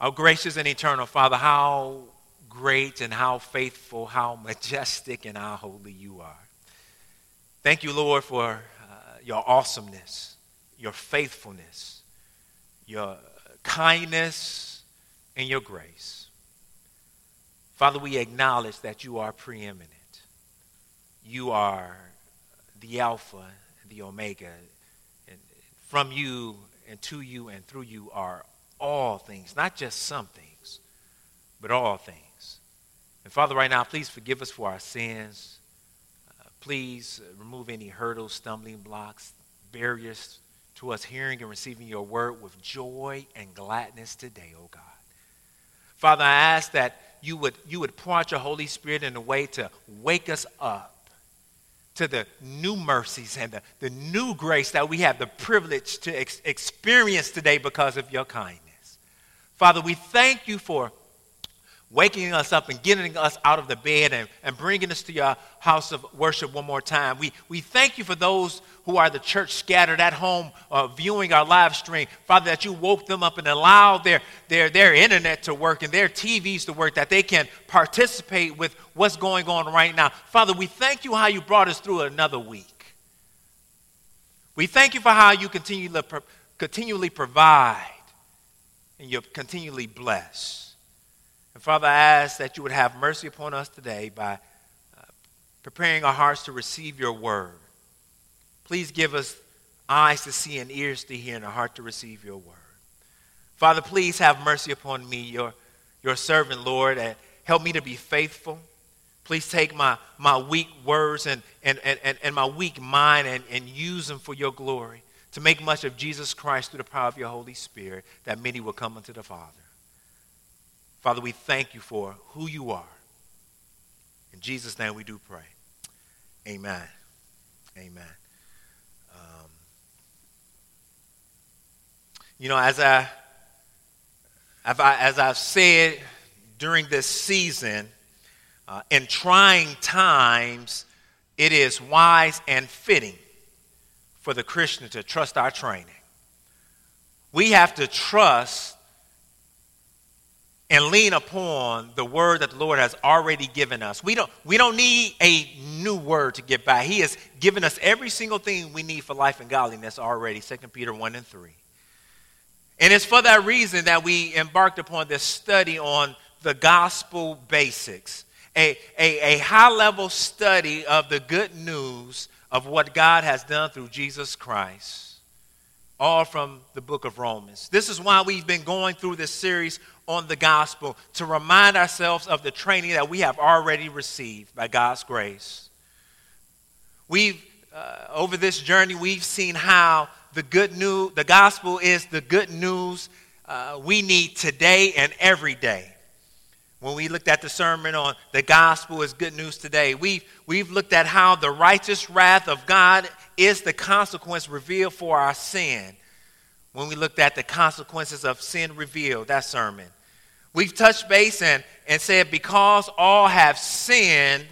Our gracious and eternal Father, how great and how faithful, how majestic and how holy you are. Thank you, Lord, for uh, your awesomeness, your faithfulness, your kindness, and your grace. Father, we acknowledge that you are preeminent. You are the Alpha the Omega. And from you and to you and through you are all things, not just some things, but all things. And Father, right now, please forgive us for our sins. Uh, please remove any hurdles, stumbling blocks, barriers to us hearing and receiving your word with joy and gladness today, oh God. Father, I ask that you would, you would pour out your Holy Spirit in a way to wake us up to the new mercies and the, the new grace that we have the privilege to ex- experience today because of your kindness. Father, we thank you for waking us up and getting us out of the bed and, and bringing us to your house of worship one more time. We, we thank you for those who are the church scattered at home uh, viewing our live stream. Father, that you woke them up and allowed their, their, their internet to work and their TVs to work, that they can participate with what's going on right now. Father, we thank you how you brought us through another week. We thank you for how you continue to, continually provide and you're continually blessed. And Father, I ask that you would have mercy upon us today by uh, preparing our hearts to receive your word. Please give us eyes to see and ears to hear and a heart to receive your word. Father, please have mercy upon me, your, your servant, Lord, and help me to be faithful. Please take my, my weak words and, and, and, and my weak mind and, and use them for your glory to make much of Jesus Christ through the power of your Holy Spirit, that many will come unto the Father. Father, we thank you for who you are. In Jesus' name we do pray. Amen. Amen. Um, you know, as I, as I've said during this season, uh, in trying times, it is wise and fitting for the Christian to trust our training. We have to trust and lean upon the word that the Lord has already given us. We don't, we don't need a new word to get by. He has given us every single thing we need for life and godliness already, 2 Peter 1 and 3. And it's for that reason that we embarked upon this study on the gospel basics, a, a, a high level study of the good news of what God has done through Jesus Christ, all from the book of Romans. This is why we've been going through this series on the gospel to remind ourselves of the training that we have already received by God's grace. We've, uh, over this journey, we've seen how the good news, the gospel is the good news uh, we need today and every day when we looked at the sermon on the gospel is good news today, we've, we've looked at how the righteous wrath of God is the consequence revealed for our sin. When we looked at the consequences of sin revealed, that sermon. We've touched base and, and said, because all have sinned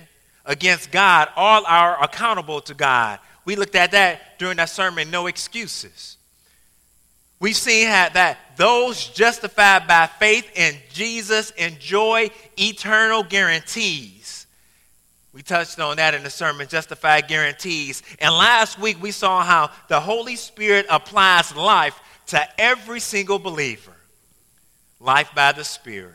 against God, all are accountable to God. We looked at that during that sermon, no excuses. We've seen how that those justified by faith in Jesus enjoy eternal guarantees. We touched on that in the sermon, Justified Guarantees. And last week we saw how the Holy Spirit applies life to every single believer. Life by the Spirit.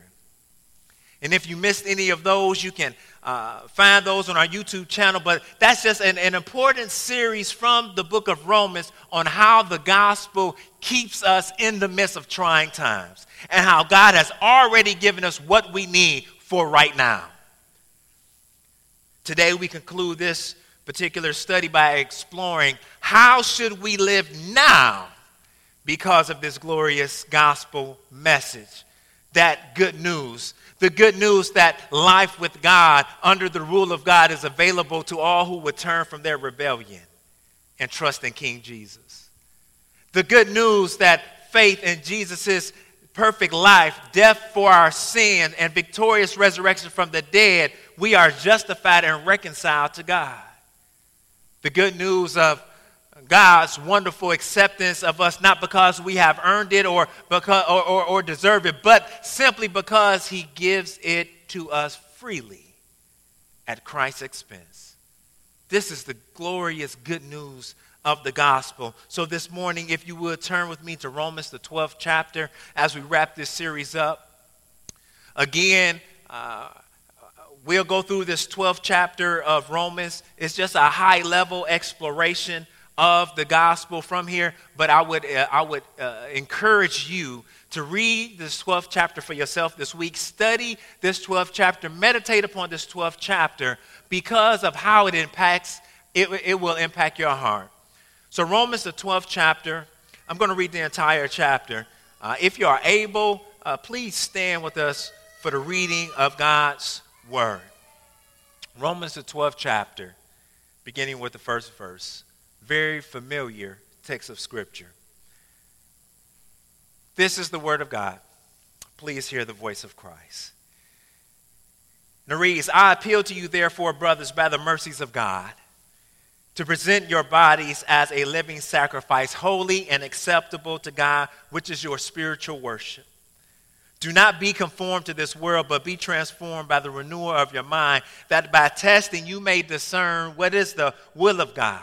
And if you missed any of those, you can uh, find those on our YouTube channel. But that's just an, an important series from the book of Romans on how the gospel keeps us in the midst of trying times and how God has already given us what we need for right now. Today we conclude this particular study by exploring how should we live now because of this glorious gospel message that good news the good news that life with God under the rule of God is available to all who would turn from their rebellion and trust in King Jesus. The good news that faith in Jesus' perfect life, death for our sin, and victorious resurrection from the dead, we are justified and reconciled to God. The good news of God's wonderful acceptance of us, not because we have earned it or, because, or, or, or deserve it, but simply because He gives it to us freely at Christ's expense. This is the glorious good news of the gospel. So, this morning, if you would turn with me to Romans, the 12th chapter, as we wrap this series up. Again, uh, we'll go through this 12th chapter of Romans. It's just a high level exploration of the gospel from here, but I would, uh, I would uh, encourage you to read this 12th chapter for yourself this week. Study this 12th chapter. Meditate upon this 12th chapter because of how it impacts, it, it will impact your heart. So, Romans, the 12th chapter, I'm going to read the entire chapter. Uh, if you are able, uh, please stand with us for the reading of God's word. Romans, the 12th chapter, beginning with the first verse. Very familiar text of Scripture. This is the word of God. Please hear the voice of Christ. And I appeal to you, therefore, brothers, by the mercies of God to present your bodies as a living sacrifice, holy and acceptable to God, which is your spiritual worship. Do not be conformed to this world, but be transformed by the renewal of your mind, that by testing you may discern what is the will of God,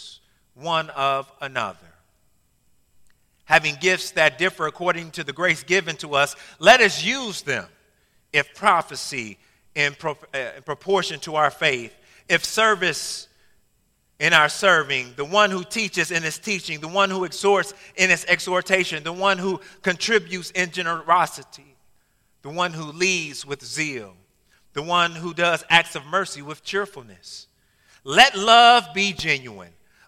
one of another. Having gifts that differ according to the grace given to us, let us use them. If prophecy in, pro- uh, in proportion to our faith, if service in our serving, the one who teaches in his teaching, the one who exhorts in his exhortation, the one who contributes in generosity, the one who leads with zeal, the one who does acts of mercy with cheerfulness. Let love be genuine.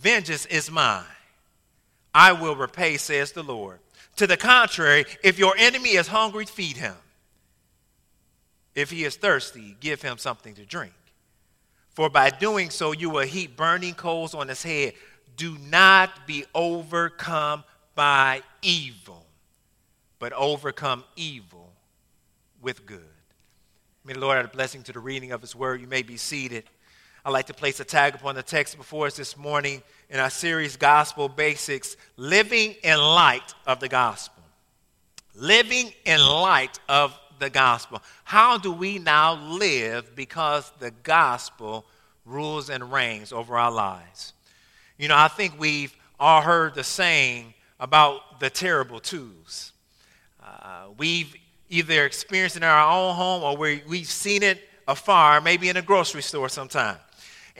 Vengeance is mine. I will repay, says the Lord. To the contrary, if your enemy is hungry, feed him. If he is thirsty, give him something to drink. For by doing so, you will heap burning coals on his head. Do not be overcome by evil, but overcome evil with good. May the Lord add a blessing to the reading of his word. You may be seated. I'd like to place a tag upon the text before us this morning in our series, Gospel Basics Living in Light of the Gospel. Living in light of the gospel. How do we now live because the gospel rules and reigns over our lives? You know, I think we've all heard the saying about the terrible twos. Uh, we've either experienced it in our own home or we, we've seen it afar, maybe in a grocery store sometime.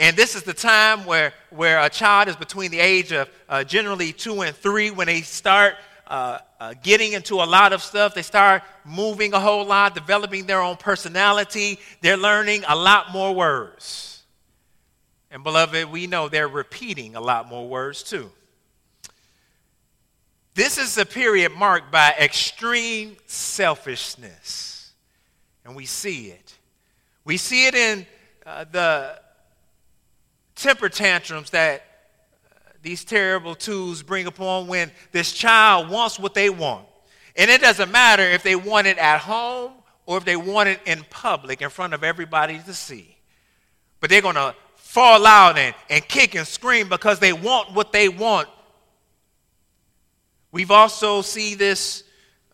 And this is the time where, where a child is between the age of uh, generally two and three when they start uh, uh, getting into a lot of stuff. They start moving a whole lot, developing their own personality. They're learning a lot more words. And, beloved, we know they're repeating a lot more words too. This is a period marked by extreme selfishness, and we see it. We see it in uh, the temper tantrums that these terrible twos bring upon when this child wants what they want. And it doesn't matter if they want it at home or if they want it in public in front of everybody to see. But they're going to fall out and, and kick and scream because they want what they want. We've also see this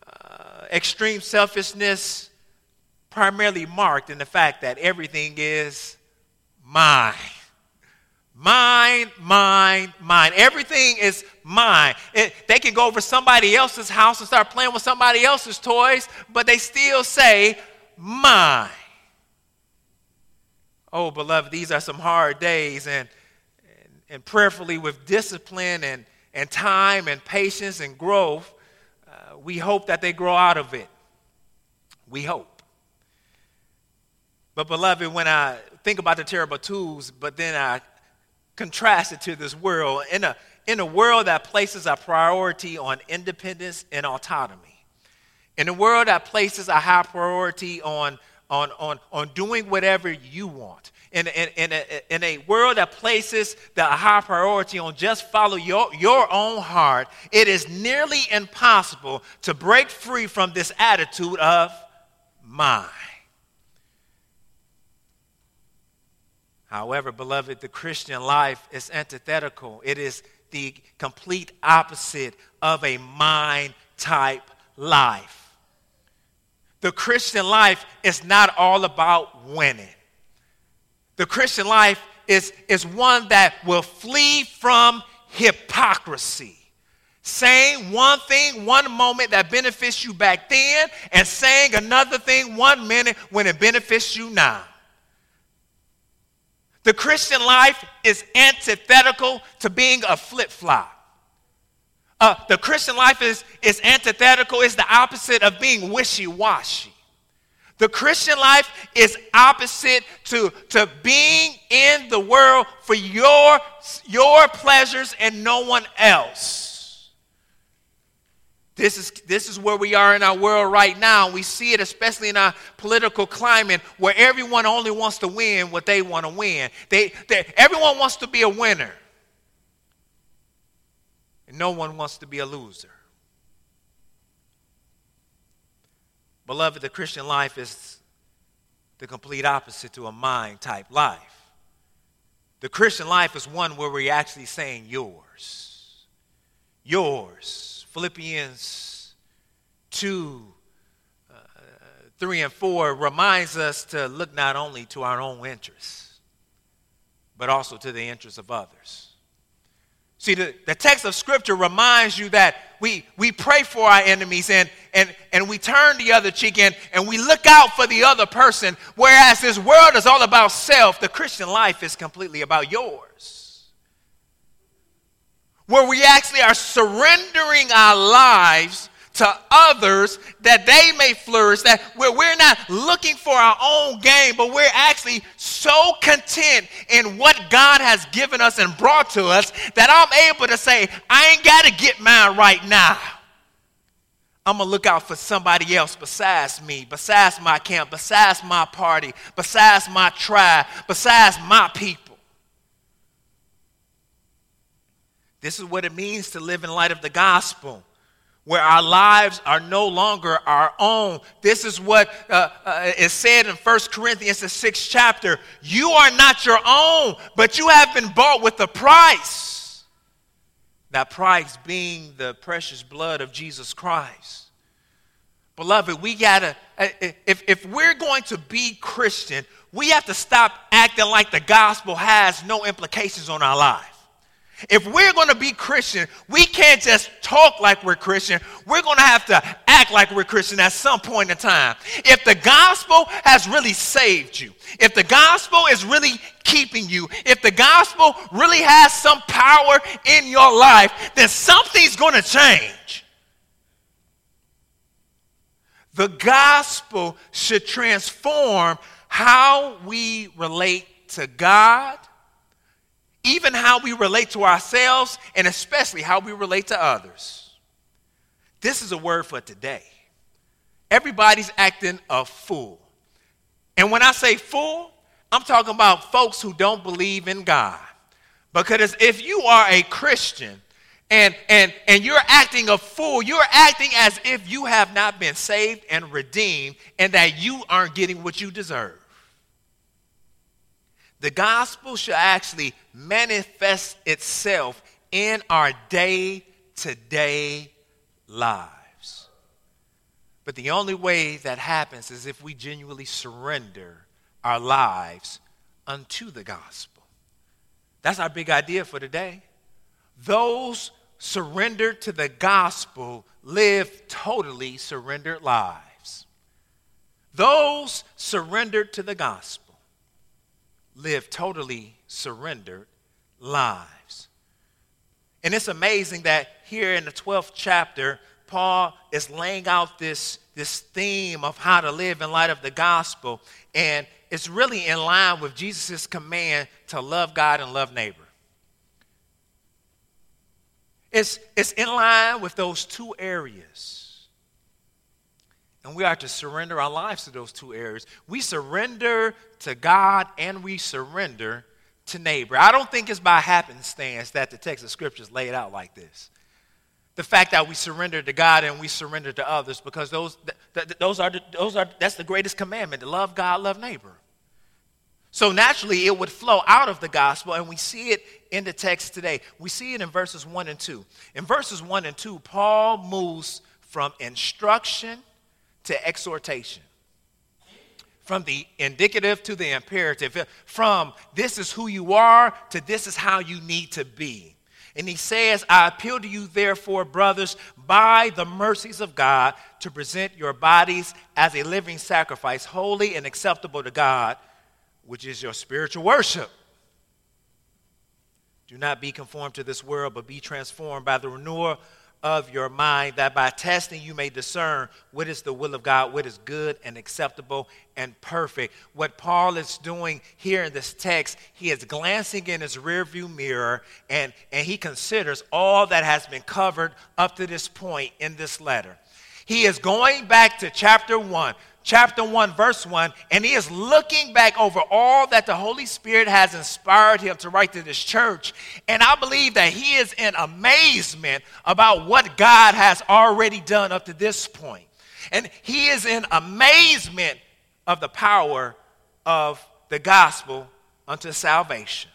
uh, extreme selfishness primarily marked in the fact that everything is mine. Mine, mine, mine. Everything is mine. It, they can go over somebody else's house and start playing with somebody else's toys, but they still say, mine. Oh, beloved, these are some hard days, and, and, and prayerfully with discipline and, and time and patience and growth, uh, we hope that they grow out of it. We hope. But, beloved, when I think about the terrible twos, but then I contrasted to this world in a, in a world that places a priority on independence and autonomy. In a world that places a high priority on, on, on, on doing whatever you want. In, in, in, a, in a world that places the high priority on just follow your, your own heart, it is nearly impossible to break free from this attitude of mine. However, beloved, the Christian life is antithetical. It is the complete opposite of a mind type life. The Christian life is not all about winning. The Christian life is, is one that will flee from hypocrisy. Saying one thing one moment that benefits you back then, and saying another thing one minute when it benefits you now. The Christian life is antithetical to being a flip flop. Uh, the Christian life is, is antithetical, is the opposite of being wishy washy. The Christian life is opposite to, to being in the world for your, your pleasures and no one else. This is, this is where we are in our world right now. We see it especially in our political climate where everyone only wants to win what they want to win. They, they, everyone wants to be a winner, and no one wants to be a loser. Beloved, the Christian life is the complete opposite to a mind type life. The Christian life is one where we're actually saying yours. Yours Philippians 2, uh, 3, and 4 reminds us to look not only to our own interests, but also to the interests of others. See, the, the text of Scripture reminds you that we, we pray for our enemies and, and, and we turn the other cheek and, and we look out for the other person, whereas this world is all about self, the Christian life is completely about yours where we actually are surrendering our lives to others that they may flourish, that where we're not looking for our own gain, but we're actually so content in what God has given us and brought to us that I'm able to say, I ain't got to get mine right now. I'm going to look out for somebody else besides me, besides my camp, besides my party, besides my tribe, besides my people. This is what it means to live in light of the gospel, where our lives are no longer our own. This is what uh, uh, is said in 1 Corinthians, the sixth chapter. You are not your own, but you have been bought with a price. That price being the precious blood of Jesus Christ. Beloved, we gotta, uh, if, if we're going to be Christian, we have to stop acting like the gospel has no implications on our life. If we're going to be Christian, we can't just talk like we're Christian. We're going to have to act like we're Christian at some point in time. If the gospel has really saved you, if the gospel is really keeping you, if the gospel really has some power in your life, then something's going to change. The gospel should transform how we relate to God even how we relate to ourselves, and especially how we relate to others. This is a word for today. Everybody's acting a fool. And when I say fool, I'm talking about folks who don't believe in God. Because if you are a Christian and, and, and you're acting a fool, you're acting as if you have not been saved and redeemed and that you aren't getting what you deserve. The gospel should actually manifest itself in our day to day lives. But the only way that happens is if we genuinely surrender our lives unto the gospel. That's our big idea for today. Those surrendered to the gospel live totally surrendered lives. Those surrendered to the gospel live totally surrendered lives. And it's amazing that here in the 12th chapter, Paul is laying out this, this theme of how to live in light of the gospel. And it's really in line with Jesus' command to love God and love neighbor. It's, it's in line with those two areas. And we are to surrender our lives to those two areas. We surrender to God and we surrender to neighbor. I don't think it's by happenstance that the text of scripture is laid out like this. The fact that we surrender to God and we surrender to others, because those, th- th- those are, the, those are that's the greatest commandment to love God, love neighbor. So naturally, it would flow out of the gospel, and we see it in the text today. We see it in verses 1 and 2. In verses 1 and 2, Paul moves from instruction to exhortation, from the indicative to the imperative, from this is who you are to this is how you need to be. And he says, I appeal to you, therefore, brothers, by the mercies of God, to present your bodies as a living sacrifice, holy and acceptable to God, which is your spiritual worship. Do not be conformed to this world, but be transformed by the renewal of your mind, that by testing you may discern what is the will of God, what is good and acceptable and perfect. What Paul is doing here in this text, he is glancing in his rearview mirror and, and he considers all that has been covered up to this point in this letter. He is going back to chapter 1, chapter 1, verse 1, and he is looking back over all that the Holy Spirit has inspired him to write to this church. And I believe that he is in amazement about what God has already done up to this point. And he is in amazement of the power of the gospel unto salvation.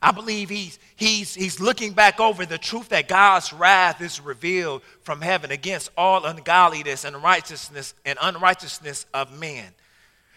I believe he's, he's, he's looking back over the truth that God's wrath is revealed from heaven against all ungodliness and righteousness and unrighteousness of men.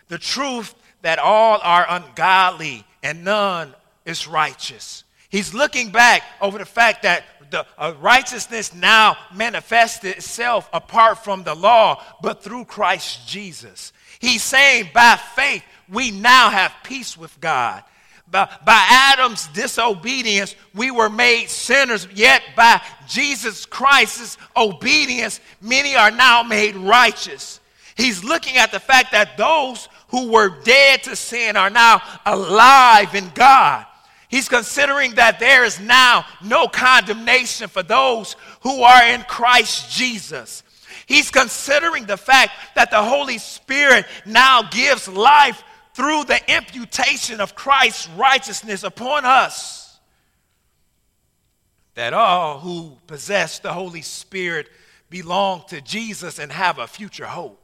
The truth that all are ungodly and none is righteous. He's looking back over the fact that the uh, righteousness now manifests itself apart from the law, but through Christ Jesus. He's saying by faith, we now have peace with God by, by Adam's disobedience, we were made sinners, yet by Jesus Christ's obedience, many are now made righteous. He's looking at the fact that those who were dead to sin are now alive in God. He's considering that there is now no condemnation for those who are in Christ Jesus. He's considering the fact that the Holy Spirit now gives life through the imputation of Christ's righteousness upon us, that all who possess the Holy Spirit belong to Jesus and have a future hope.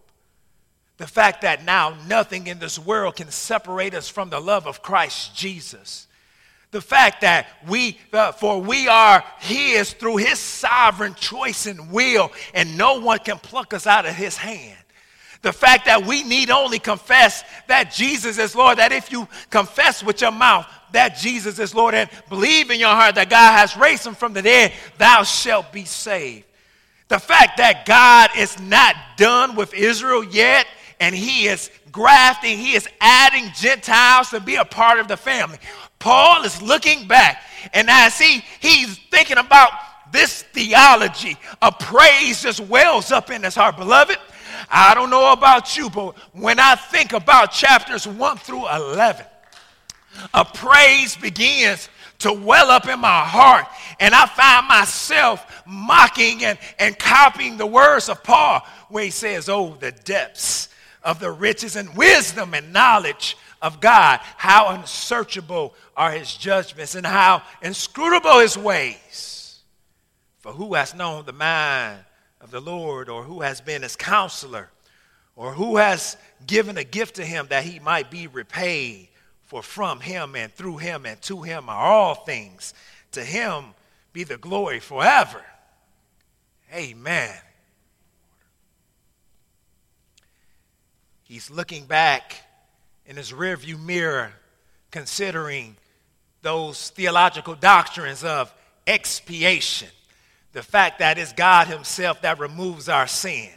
The fact that now nothing in this world can separate us from the love of Christ Jesus. The fact that we, for we are His through His sovereign choice and will, and no one can pluck us out of His hand. The fact that we need only confess that Jesus is Lord, that if you confess with your mouth that Jesus is Lord and believe in your heart that God has raised him from the dead, thou shalt be saved. The fact that God is not done with Israel yet and he is grafting, he is adding Gentiles to be a part of the family. Paul is looking back and as he, he's thinking about this theology, a praise just wells up in his heart. Beloved, I don't know about you, but when I think about chapters 1 through 11, a praise begins to well up in my heart. And I find myself mocking and, and copying the words of Paul, where he says, Oh, the depths of the riches and wisdom and knowledge of God. How unsearchable are his judgments and how inscrutable his ways. For who has known the mind of the Lord, or who has been his counselor, or who has given a gift to him that he might be repaid? For from him and through him and to him are all things. To him be the glory forever. Amen. He's looking back in his rearview mirror, considering those theological doctrines of expiation, the fact that it's God Himself that removes our sin.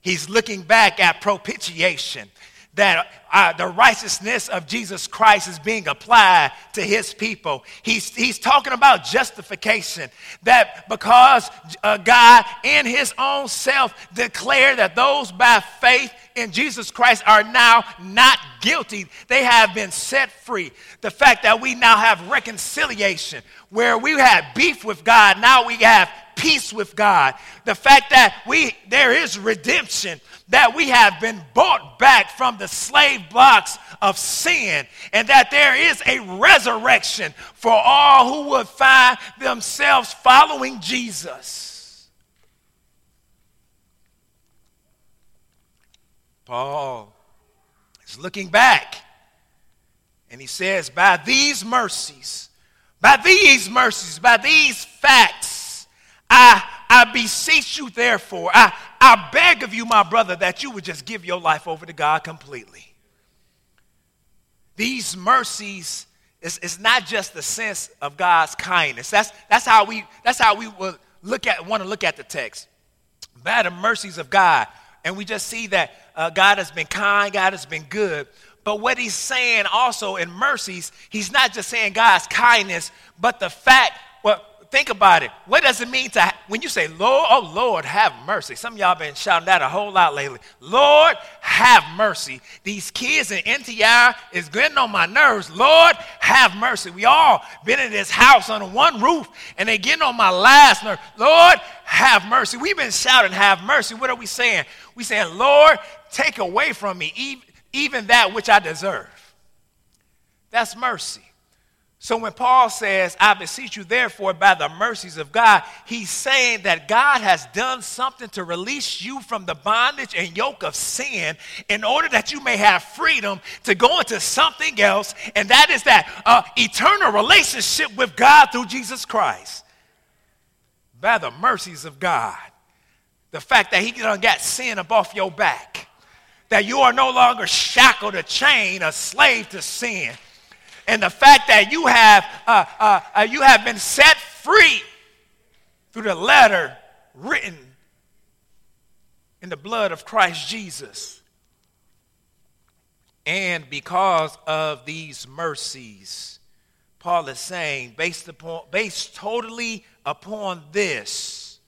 He's looking back at propitiation, that uh, the righteousness of Jesus Christ is being applied to his people. He's, he's talking about justification, that because uh, God in his own self declared that those by faith in Jesus Christ are now not guilty. They have been set free. The fact that we now have reconciliation, where we had beef with God, now we have peace with God. The fact that we there is redemption, that we have been bought back from the slave blocks of sin, and that there is a resurrection for all who would find themselves following Jesus. Paul is looking back and he says, By these mercies, by these mercies, by these facts, I, I beseech you, therefore, I, I beg of you, my brother, that you would just give your life over to God completely. These mercies is, is not just the sense of God's kindness. That's, that's how we, that's how we will look at, want to look at the text. By the mercies of God. And we just see that uh, God has been kind, God has been good. But what he's saying also in mercies, he's not just saying God's kindness, but the fact, well, think about it. What does it mean to, when you say, Lord, oh Lord, have mercy? Some of y'all been shouting that a whole lot lately. Lord, have mercy. These kids in NTI is getting on my nerves. Lord, have mercy. We all been in this house under one roof and they getting on my last nerve. Lord, have mercy. We've been shouting, have mercy. What are we saying? We saying, Lord, take away from me even that which I deserve. That's mercy. So when Paul says, I beseech you, therefore, by the mercies of God, he's saying that God has done something to release you from the bondage and yoke of sin in order that you may have freedom to go into something else, and that is that uh, eternal relationship with God through Jesus Christ. By the mercies of God. The fact that he done got sin up off your back. That you are no longer shackled or chained, a slave to sin and the fact that you have, uh, uh, uh, you have been set free through the letter written in the blood of Christ Jesus. And because of these mercies, Paul is saying, based upon based totally upon this,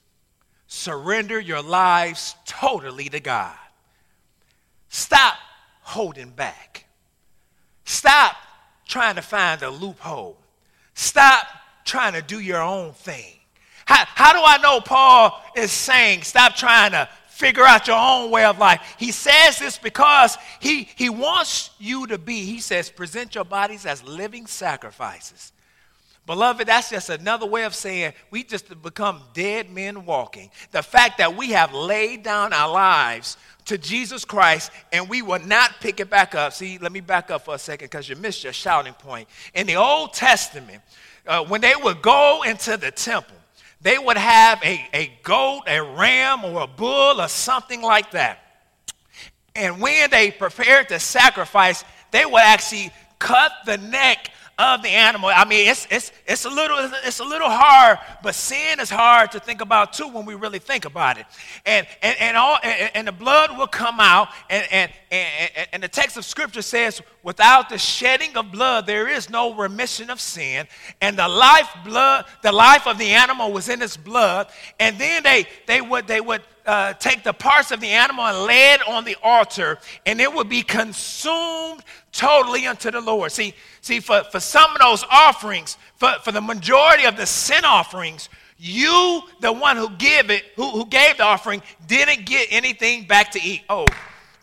surrender your lives totally to God. Stop holding back. Stop trying to find a loophole. Stop trying to do your own thing. How, how do I know Paul is saying stop trying to figure out your own way of life? He says this because he, he wants you to be, he says, present your bodies as living sacrifices. Beloved, that's just another way of saying we just become dead men walking. The fact that we have laid down our lives to Jesus Christ and we will not pick it back up. See, let me back up for a second because you missed your shouting point. In the Old Testament, uh, when they would go into the temple, they would have a, a goat, a ram, or a bull, or something like that. And when they prepared to sacrifice, they would actually cut the neck of the animal. I mean, it's, it's, it's, a little, it's a little hard, but sin is hard to think about too when we really think about it. And, and, and, all, and, and the blood will come out, and, and, and, and the text of Scripture says, without the shedding of blood, there is no remission of sin. And the life blood, the life of the animal was in its blood. And then they, they would, they would uh, take the parts of the animal and lay it on the altar, and it would be consumed totally unto the Lord. See, see for, for some of those offerings, for, for the majority of the sin offerings, you, the one who give it, who, who gave the offering, didn't get anything back to eat. Oh,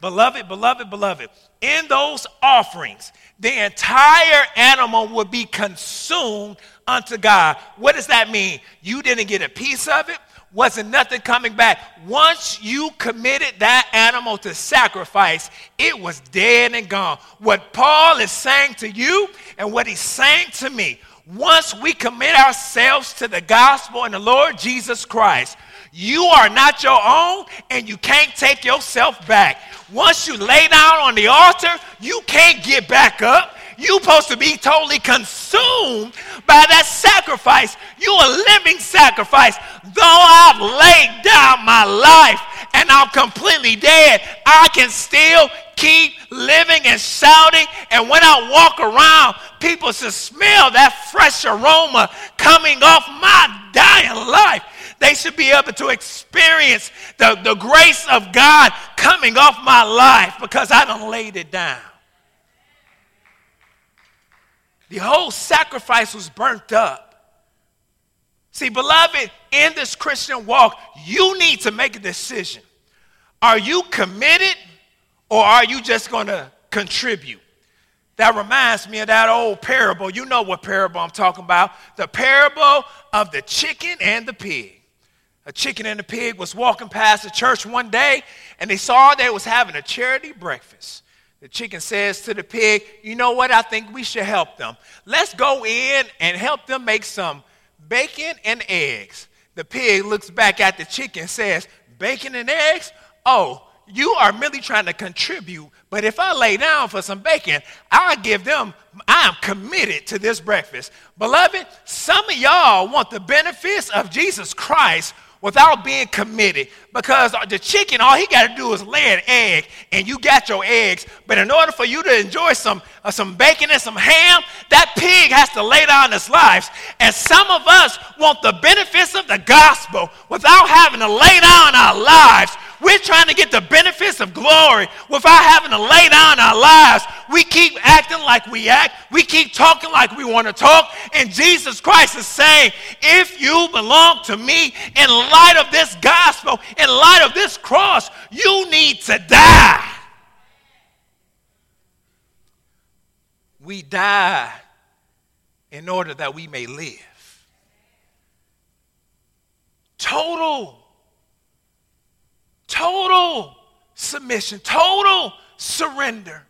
beloved, beloved, beloved. In those offerings, the entire animal would be consumed unto God. What does that mean? You didn't get a piece of it, wasn't nothing coming back. Once you committed that animal to sacrifice, it was dead and gone. What Paul is saying to you and what he's saying to me, once we commit ourselves to the gospel and the Lord Jesus Christ, you are not your own and you can't take yourself back. Once you lay down on the altar, you can't get back up. You're supposed to be totally consumed by that sacrifice. You're a living sacrifice. Though I've laid down my life and I'm completely dead, I can still keep living and shouting. And when I walk around, people should smell that fresh aroma coming off my dying life. They should be able to experience the, the grace of God coming off my life because I don't laid it down. The whole sacrifice was burnt up. See, beloved, in this Christian walk, you need to make a decision. Are you committed or are you just going to contribute? That reminds me of that old parable. You know what parable I'm talking about. The parable of the chicken and the pig. A chicken and a pig was walking past the church one day and they saw they was having a charity breakfast. The chicken says to the pig, You know what? I think we should help them. Let's go in and help them make some bacon and eggs. The pig looks back at the chicken and says, Bacon and eggs? Oh, you are merely trying to contribute, but if I lay down for some bacon, I'll give them, I'm committed to this breakfast. Beloved, some of y'all want the benefits of Jesus Christ without being committed. Because the chicken, all he got to do is lay an egg, and you got your eggs. But in order for you to enjoy some, uh, some bacon and some ham, that pig has to lay down his life. And some of us want the benefits of the gospel without having to lay down our lives we're trying to get the benefits of glory without having to lay down our lives. We keep acting like we act. We keep talking like we want to talk. And Jesus Christ is saying, if you belong to me in light of this gospel, in light of this cross, you need to die. We die in order that we may live. Total Total submission, total surrender.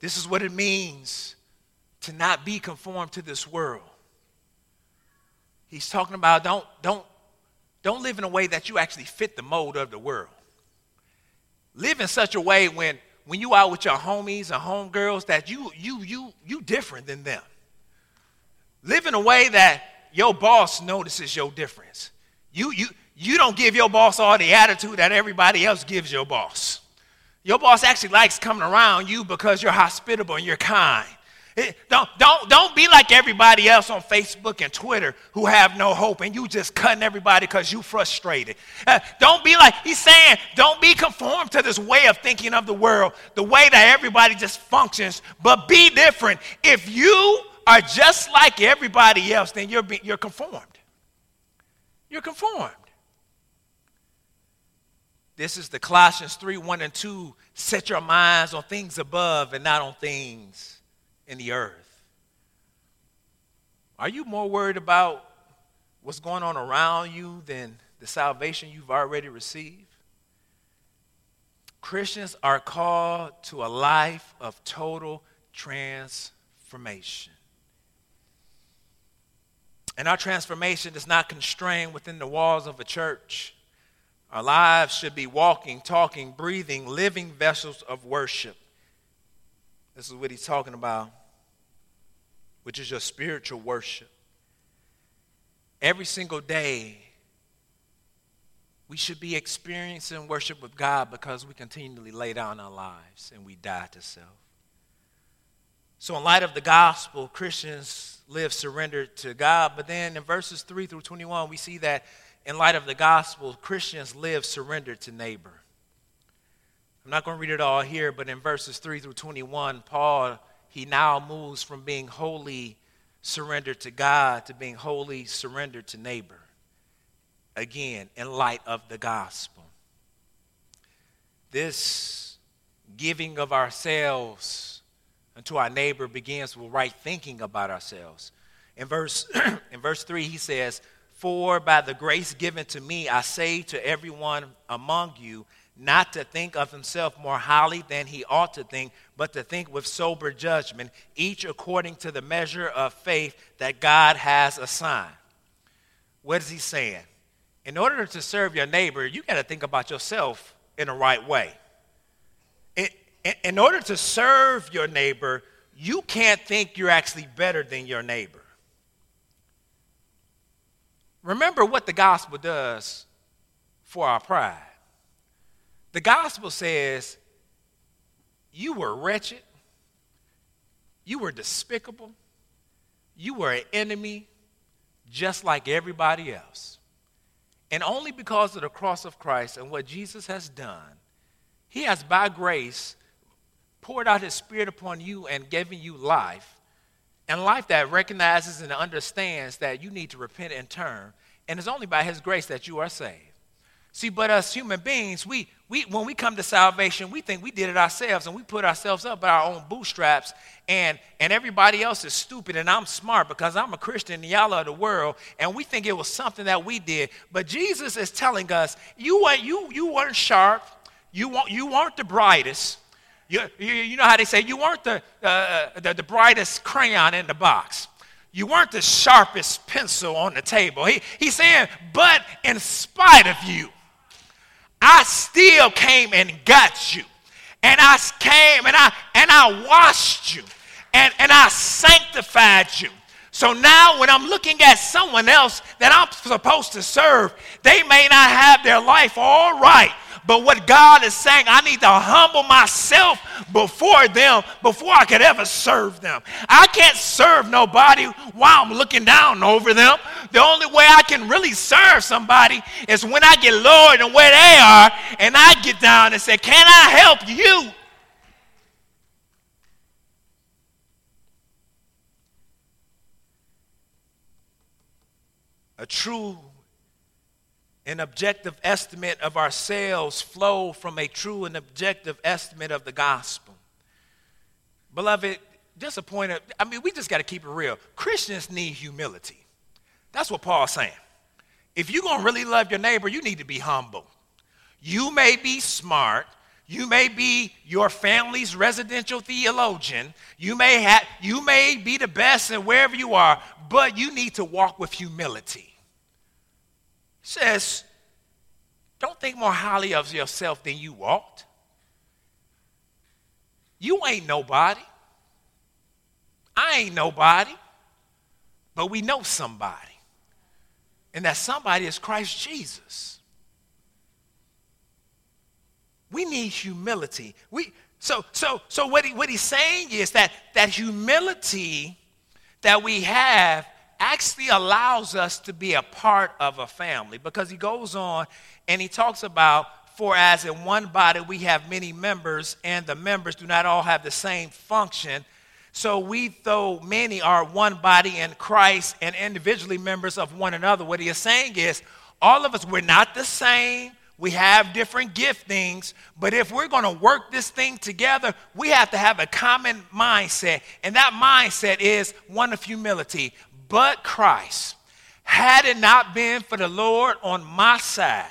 This is what it means to not be conformed to this world. He's talking about don't, don't, don't live in a way that you actually fit the mold of the world. Live in such a way when, when you out with your homies and homegirls that you, you, you, you different than them. Live in a way that your boss notices your difference. You, you, you don't give your boss all the attitude that everybody else gives your boss. Your boss actually likes coming around you because you're hospitable and you're kind. Don't, don't, don't be like everybody else on Facebook and Twitter who have no hope and you just cutting everybody because you frustrated. Uh, don't be like, he's saying, don't be conformed to this way of thinking of the world, the way that everybody just functions, but be different. If you are just like everybody else, then you're, you're conformed. You're conformed. This is the Colossians 3 1 and 2. Set your minds on things above and not on things in the earth. Are you more worried about what's going on around you than the salvation you've already received? Christians are called to a life of total transformation. And our transformation is not constrained within the walls of a church. Our lives should be walking, talking, breathing, living vessels of worship. This is what he's talking about, which is your spiritual worship. Every single day, we should be experiencing worship with God because we continually lay down our lives and we die to self. So, in light of the gospel, Christians live surrendered to God. But then in verses 3 through 21, we see that in light of the gospel, Christians live surrendered to neighbor. I'm not going to read it all here, but in verses 3 through 21, Paul, he now moves from being wholly surrendered to God to being wholly surrendered to neighbor. Again, in light of the gospel. This giving of ourselves unto our neighbor begins with right thinking about ourselves. In verse, in verse 3, he says, For by the grace given to me, I say to everyone among you, not to think of himself more highly than he ought to think, but to think with sober judgment, each according to the measure of faith that God has assigned. What is he saying? In order to serve your neighbor, you got to think about yourself in the right way. In, order to serve your neighbor, you can't think you're actually better than your neighbor. Remember what the gospel does for our pride. The gospel says you were wretched, you were despicable, you were an enemy just like everybody else. And only because of the cross of Christ and what Jesus has done, He has by grace poured out His Spirit upon you and given you life, and life that recognizes and understands that you need to repent and turn. And it's only by His grace that you are saved. See, but us human beings, we, we, when we come to salvation, we think we did it ourselves and we put ourselves up by our own bootstraps, and, and everybody else is stupid and I'm smart because I'm a Christian and y'all are the world, and we think it was something that we did. But Jesus is telling us, you weren't, you, you weren't sharp, you, weren't, you weren't the brightest. You, you, you know how they say, you weren't the, uh, the, the brightest crayon in the box. You weren't the sharpest pencil on the table. He, he's saying, but in spite of you, I still came and got you. And I came and I and I washed you. And, and I sanctified you. So now when I'm looking at someone else that I'm supposed to serve, they may not have their life all right. But what God is saying, I need to humble myself before them before I could ever serve them. I can't serve nobody while I'm looking down over them. The only way I can really serve somebody is when I get lower than where they are and I get down and say, Can I help you? A true an objective estimate of ourselves flow from a true and objective estimate of the gospel. Beloved, just a point of, I mean, we just got to keep it real. Christians need humility. That's what Paul's saying. If you're going to really love your neighbor, you need to be humble. You may be smart. You may be your family's residential theologian. You may, have, you may be the best in wherever you are, but you need to walk with humility says, don't think more highly of yourself than you ought. You ain't nobody. I ain't nobody. But we know somebody. And that somebody is Christ Jesus. We need humility. We, so so, so what, he, what he's saying is that, that humility that we have actually allows us to be a part of a family because he goes on and he talks about for as in one body we have many members and the members do not all have the same function so we though many are one body in christ and individually members of one another what he is saying is all of us we're not the same we have different giftings, but if we're going to work this thing together, we have to have a common mindset. And that mindset is one of humility but Christ. Had it not been for the Lord on my side,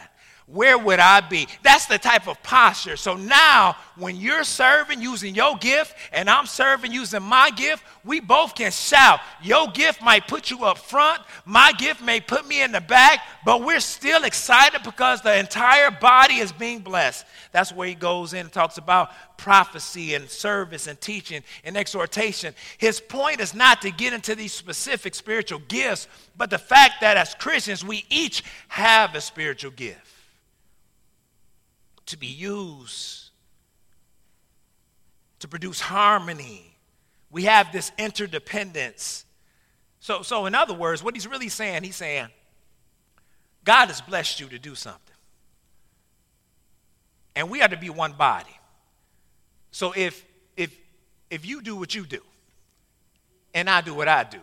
where would I be? That's the type of posture. So now, when you're serving using your gift and I'm serving using my gift, we both can shout. Your gift might put you up front, my gift may put me in the back, but we're still excited because the entire body is being blessed. That's where he goes in and talks about prophecy and service and teaching and exhortation. His point is not to get into these specific spiritual gifts, but the fact that as Christians, we each have a spiritual gift to be used to produce harmony. We have this interdependence. So, so, in other words, what he's really saying, he's saying, God has blessed you to do something. And we are to be one body. So if if if you do what you do and I do what I do,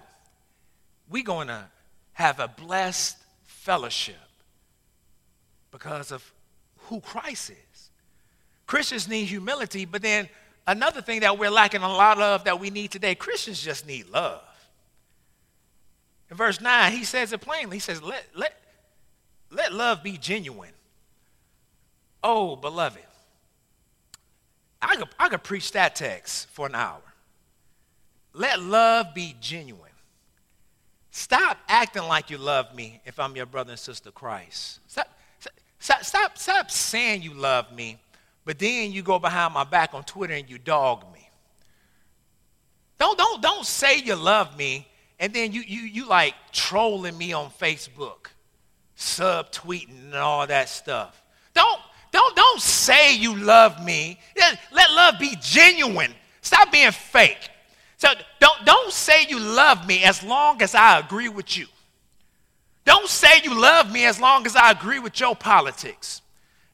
we're going to have a blessed fellowship because of who Christ is. Christians need humility, but then another thing that we're lacking a lot of that we need today Christians just need love. In verse 9, he says it plainly. He says, Let, let, let love be genuine. Oh, beloved. I could, I could preach that text for an hour. Let love be genuine. Stop acting like you love me if I'm your brother and sister Christ. Stop, stop, stop, stop saying you love me, but then you go behind my back on Twitter and you dog me. Don't, don't, don't say you love me and then you, you, you like trolling me on Facebook, subtweeting and all that stuff. Don't, don't, don't say you love me. Let love be genuine. Stop being fake. So don't, don't say you love me as long as I agree with you. Don't say you love me as long as I agree with your politics,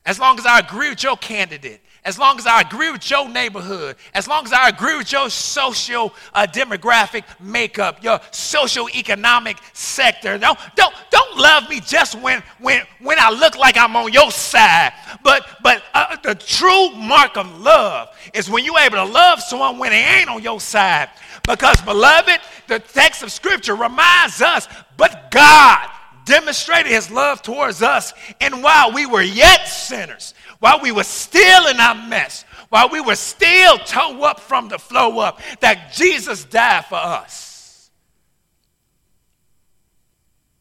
as long as I agree with your candidate, as long as I agree with your neighborhood, as long as I agree with your social uh, demographic makeup, your social economic sector. Don't, don't, don't love me just when, when, when I look like I'm on your side. But, but uh, the true mark of love is when you're able to love someone when they ain't on your side. Because, beloved, the text of Scripture reminds us, but God demonstrated his love towards us. And while we were yet sinners, while we were still in our mess, while we were still toe up from the flow up, that Jesus died for us.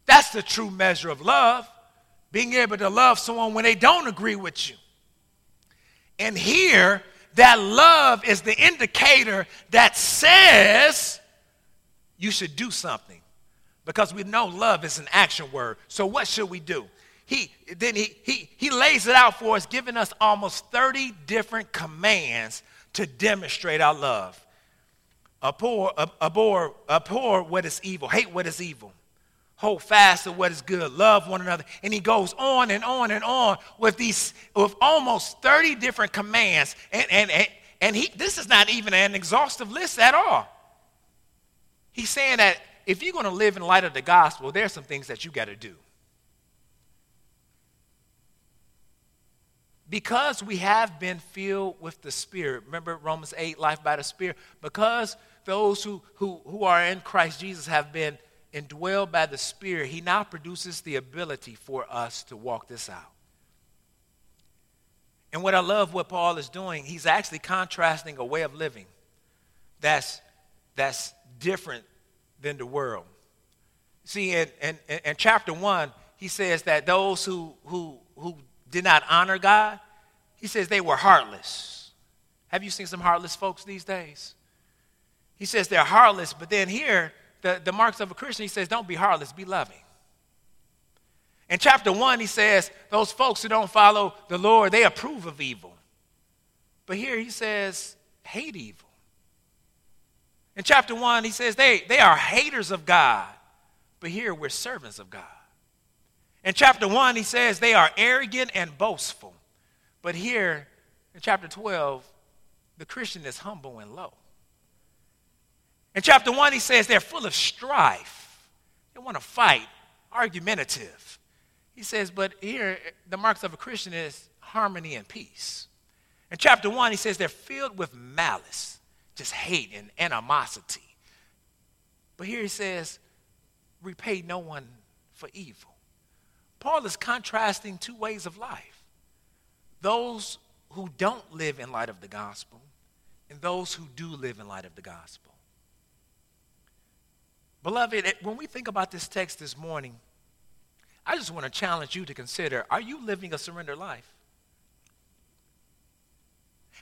That's the true measure of love, being able to love someone when they don't agree with you. And here, that love is the indicator that says you should do something because we know love is an action word. So what should we do? He then he he he lays it out for us, giving us almost 30 different commands to demonstrate our love. Abhor, abhor, abhor what is evil, hate what is evil, hold fast to what is good, love one another. And he goes on and on and on with these with almost 30 different commands. And and and, and he this is not even an exhaustive list at all. He's saying that if you're going to live in light of the gospel, there's some things that you got to do. Because we have been filled with the Spirit, remember Romans 8, life by the Spirit, because those who, who, who are in Christ Jesus have been indwelled by the Spirit, He now produces the ability for us to walk this out. And what I love what Paul is doing, he's actually contrasting a way of living that's, that's different than the world. See, in, in, in chapter 1, he says that those who, who, who did not honor God, he says they were heartless. Have you seen some heartless folks these days? He says they're heartless, but then here, the, the marks of a Christian, he says, don't be heartless, be loving. In chapter 1, he says, those folks who don't follow the Lord, they approve of evil. But here he says, hate evil. In chapter 1, he says they, they are haters of God, but here we're servants of God. In chapter 1, he says they are arrogant and boastful, but here in chapter 12, the Christian is humble and low. In chapter 1, he says they're full of strife, they want to fight, argumentative. He says, but here the marks of a Christian is harmony and peace. In chapter 1, he says they're filled with malice just hate and animosity. But here he says, repay no one for evil. Paul is contrasting two ways of life those who don't live in light of the gospel and those who do live in light of the gospel. Beloved, when we think about this text this morning, I just want to challenge you to consider are you living a surrendered life?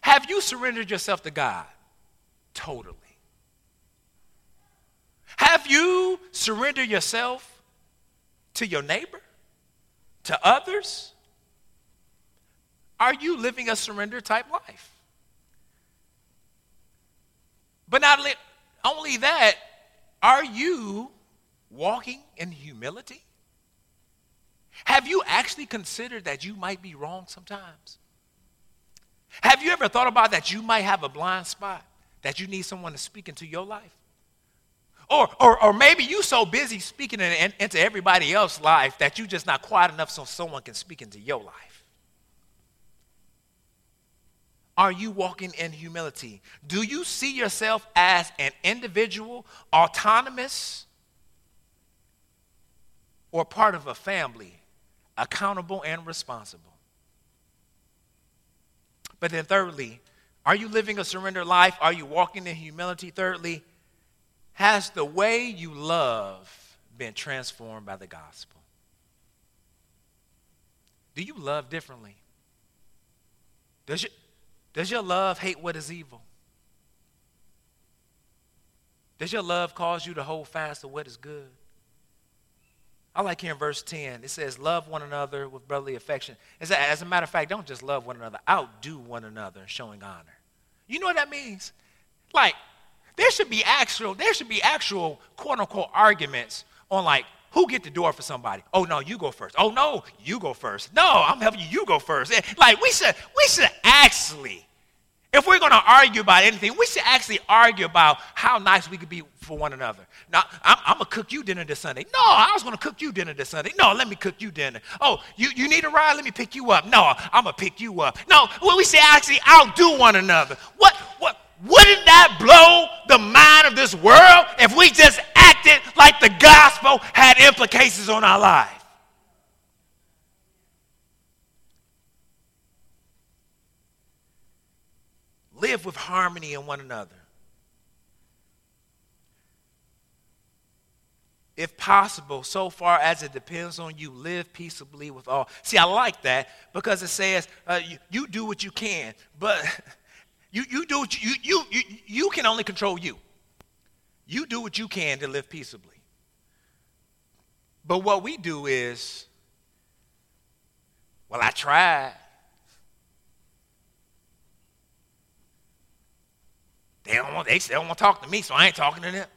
Have you surrendered yourself to God? Totally. Have you surrendered yourself to your neighbor, to others? Are you living a surrender type life? But not only that, are you walking in humility? Have you actually considered that you might be wrong sometimes? Have you ever thought about that you might have a blind spot? That you need someone to speak into your life? Or, or, or maybe you so busy speaking in, into everybody else's life that you're just not quiet enough so someone can speak into your life. are you walking in humility? Do you see yourself as an individual, autonomous, or part of a family, accountable and responsible? But then, thirdly, are you living a surrendered life? Are you walking in humility? Thirdly, has the way you love been transformed by the gospel? Do you love differently? Does your, does your love hate what is evil? Does your love cause you to hold fast to what is good? I like here in verse 10, it says, Love one another with brotherly affection. As a, matter of fact, don't just love one another, outdo one another, showing honor. You know what that means? Like, there should be actual, there should be actual quote unquote arguments on like who get the door for somebody? Oh no, you go first. Oh no, you go first. No, I'm helping you. You go first. Eh, like we should, we should actually, if we're to argue about anything, we should actually argue about how nice we could be for one another. Now, I'm, I'm gonna cook you dinner this Sunday. No, I was gonna cook you dinner this Sunday. No, let me cook you dinner. Oh, you, you need a ride? Let me pick you up. No, I'm gonna pick you up. No, well, we should actually outdo one another. What, what, wouldn't that blow the mind of this world if we just acted like the gospel had implications on our life? Live with harmony in one another. If possible, so far as it depends on you, live peaceably with all. See, I like that because it says uh, you, you do what you can, but You, you do what you, you, you, you can only control you. You do what you can to live peaceably. But what we do is, well, I tried. They don't want, they don't want to talk to me, so I ain't talking to them.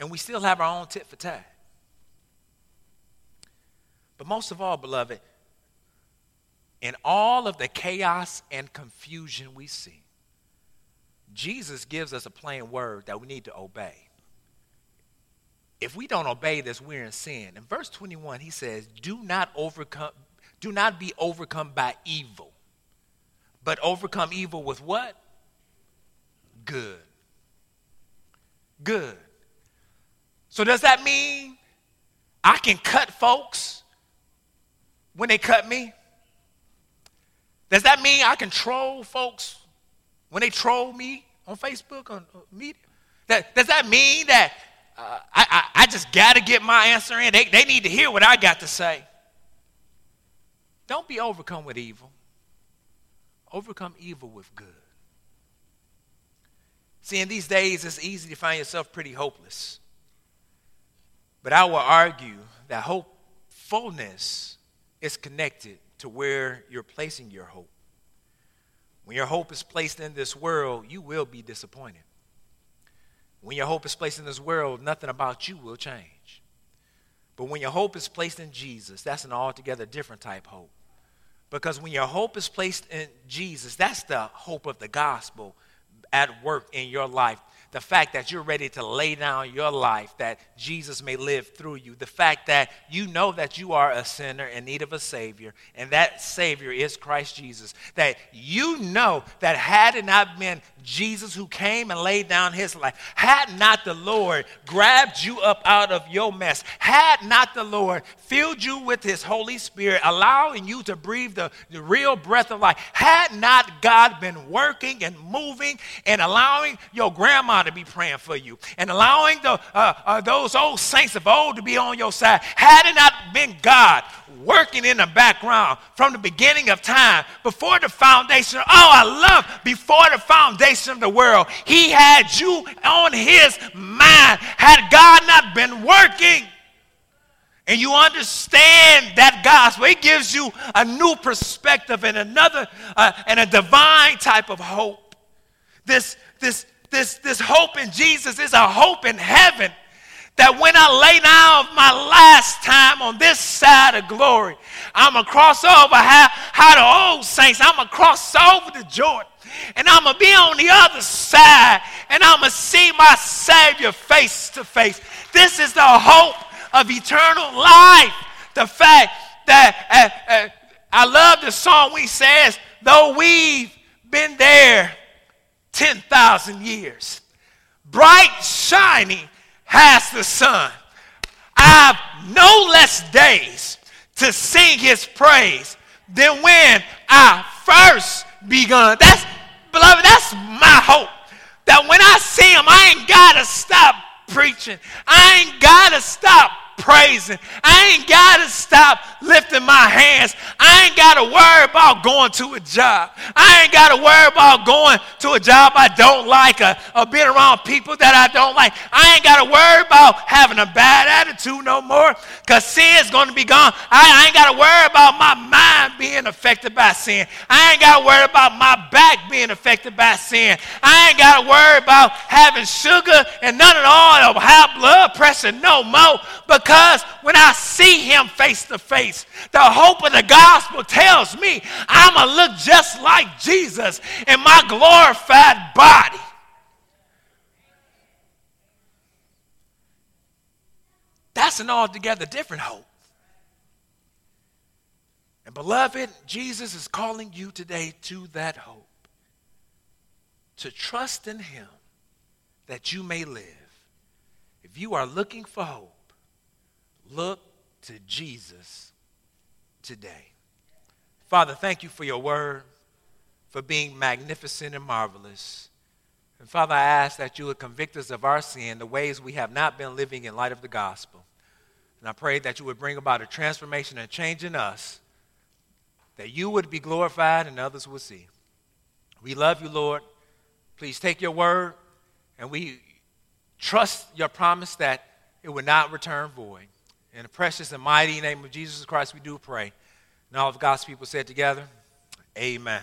And we still have our own tit for tat. But most of all, beloved, in all of the chaos and confusion we see, Jesus gives us a plain word that we need to obey. If we don't obey this, we're in sin. In verse 21, he says, Do not overcome, do not be overcome by evil, but overcome evil with what? Good. Good. So does that mean I can cut folks when they cut me? Does that mean I can troll folks when they troll me on Facebook, on media? That, does that mean that uh, I, I, I, just got to get my answer in? They, they need to hear what I got to say. Don't be overcome with evil, overcome evil with good. See, in these days, it's easy to find yourself pretty hopeless. But I will argue that hopefulness is connected to where you're placing your hope. When your hope is placed in this world, you will be disappointed. When your hope is placed in this world, nothing about you will change. But when your hope is placed in Jesus, that's an altogether different type of hope. Because when your hope is placed in Jesus, that's the hope of the gospel at work in your life the fact that you're ready to lay down your life that Jesus may live through you, the fact that you know that you are a sinner in need of a Savior, and that Savior is Christ Jesus, that you know that had it not been Jesus who came and laid down his life, had not the Lord grabbed you up out of your mess, had not the Lord filled you with his Holy Spirit, allowing you to breathe the, the real breath of life, had not God been working and moving and allowing your grandma to be praying for you and allowing the, uh, uh, those old saints of old to be on your side. Had it not been God working in the background from the beginning of time, before the foundation, oh, I love before the foundation of the world, He had you on His mind. Had God not been working, and you understand that gospel, it gives you a new perspective and another uh, and a divine type of hope. This, this, this, this hope in Jesus is a hope in heaven that when I lay down my last time on this side of glory, I'm going to cross over how, how the old saints, I'm going to cross over the Jordan. And I'm going to be on the other side and I'm going to see my Savior face to face. This is the hope of eternal life. The fact that uh, uh, I love the song we says, though we've been there 10,000 years, bright shining has the sun. I've no less days to sing his praise than when I first begun. That's, beloved, that's my hope. That when I see him, I ain't got to stop preaching. I ain't got to stop praising. I ain't got to stop lifting my hands. I ain't got to worry about going to a job. I ain't got to worry about going to a job I don't like or, or being around people that I don't like. I ain't got to worry about having a bad attitude no more because sin's going to be gone. I, I ain't got to worry about my mind being affected by sin. I ain't got to worry about my back being affected by sin. I ain't got to worry about having sugar and none at all of high blood pressure no more because when I see him face to face, the hope of the gospel tells me I'm going to look just like Jesus in my glorified body. That's an altogether different hope. And beloved, Jesus is calling you today to that hope. To trust in him that you may live. If you are looking for hope, Look to Jesus today. Father, thank you for your word, for being magnificent and marvelous. And Father, I ask that you would convict us of our sin, the ways we have not been living in light of the gospel. And I pray that you would bring about a transformation and change in us, that you would be glorified and others would see. We love you, Lord. Please take your word, and we trust your promise that it would not return void. In the precious and mighty name of Jesus Christ, we do pray. All of God's people said together, Amen.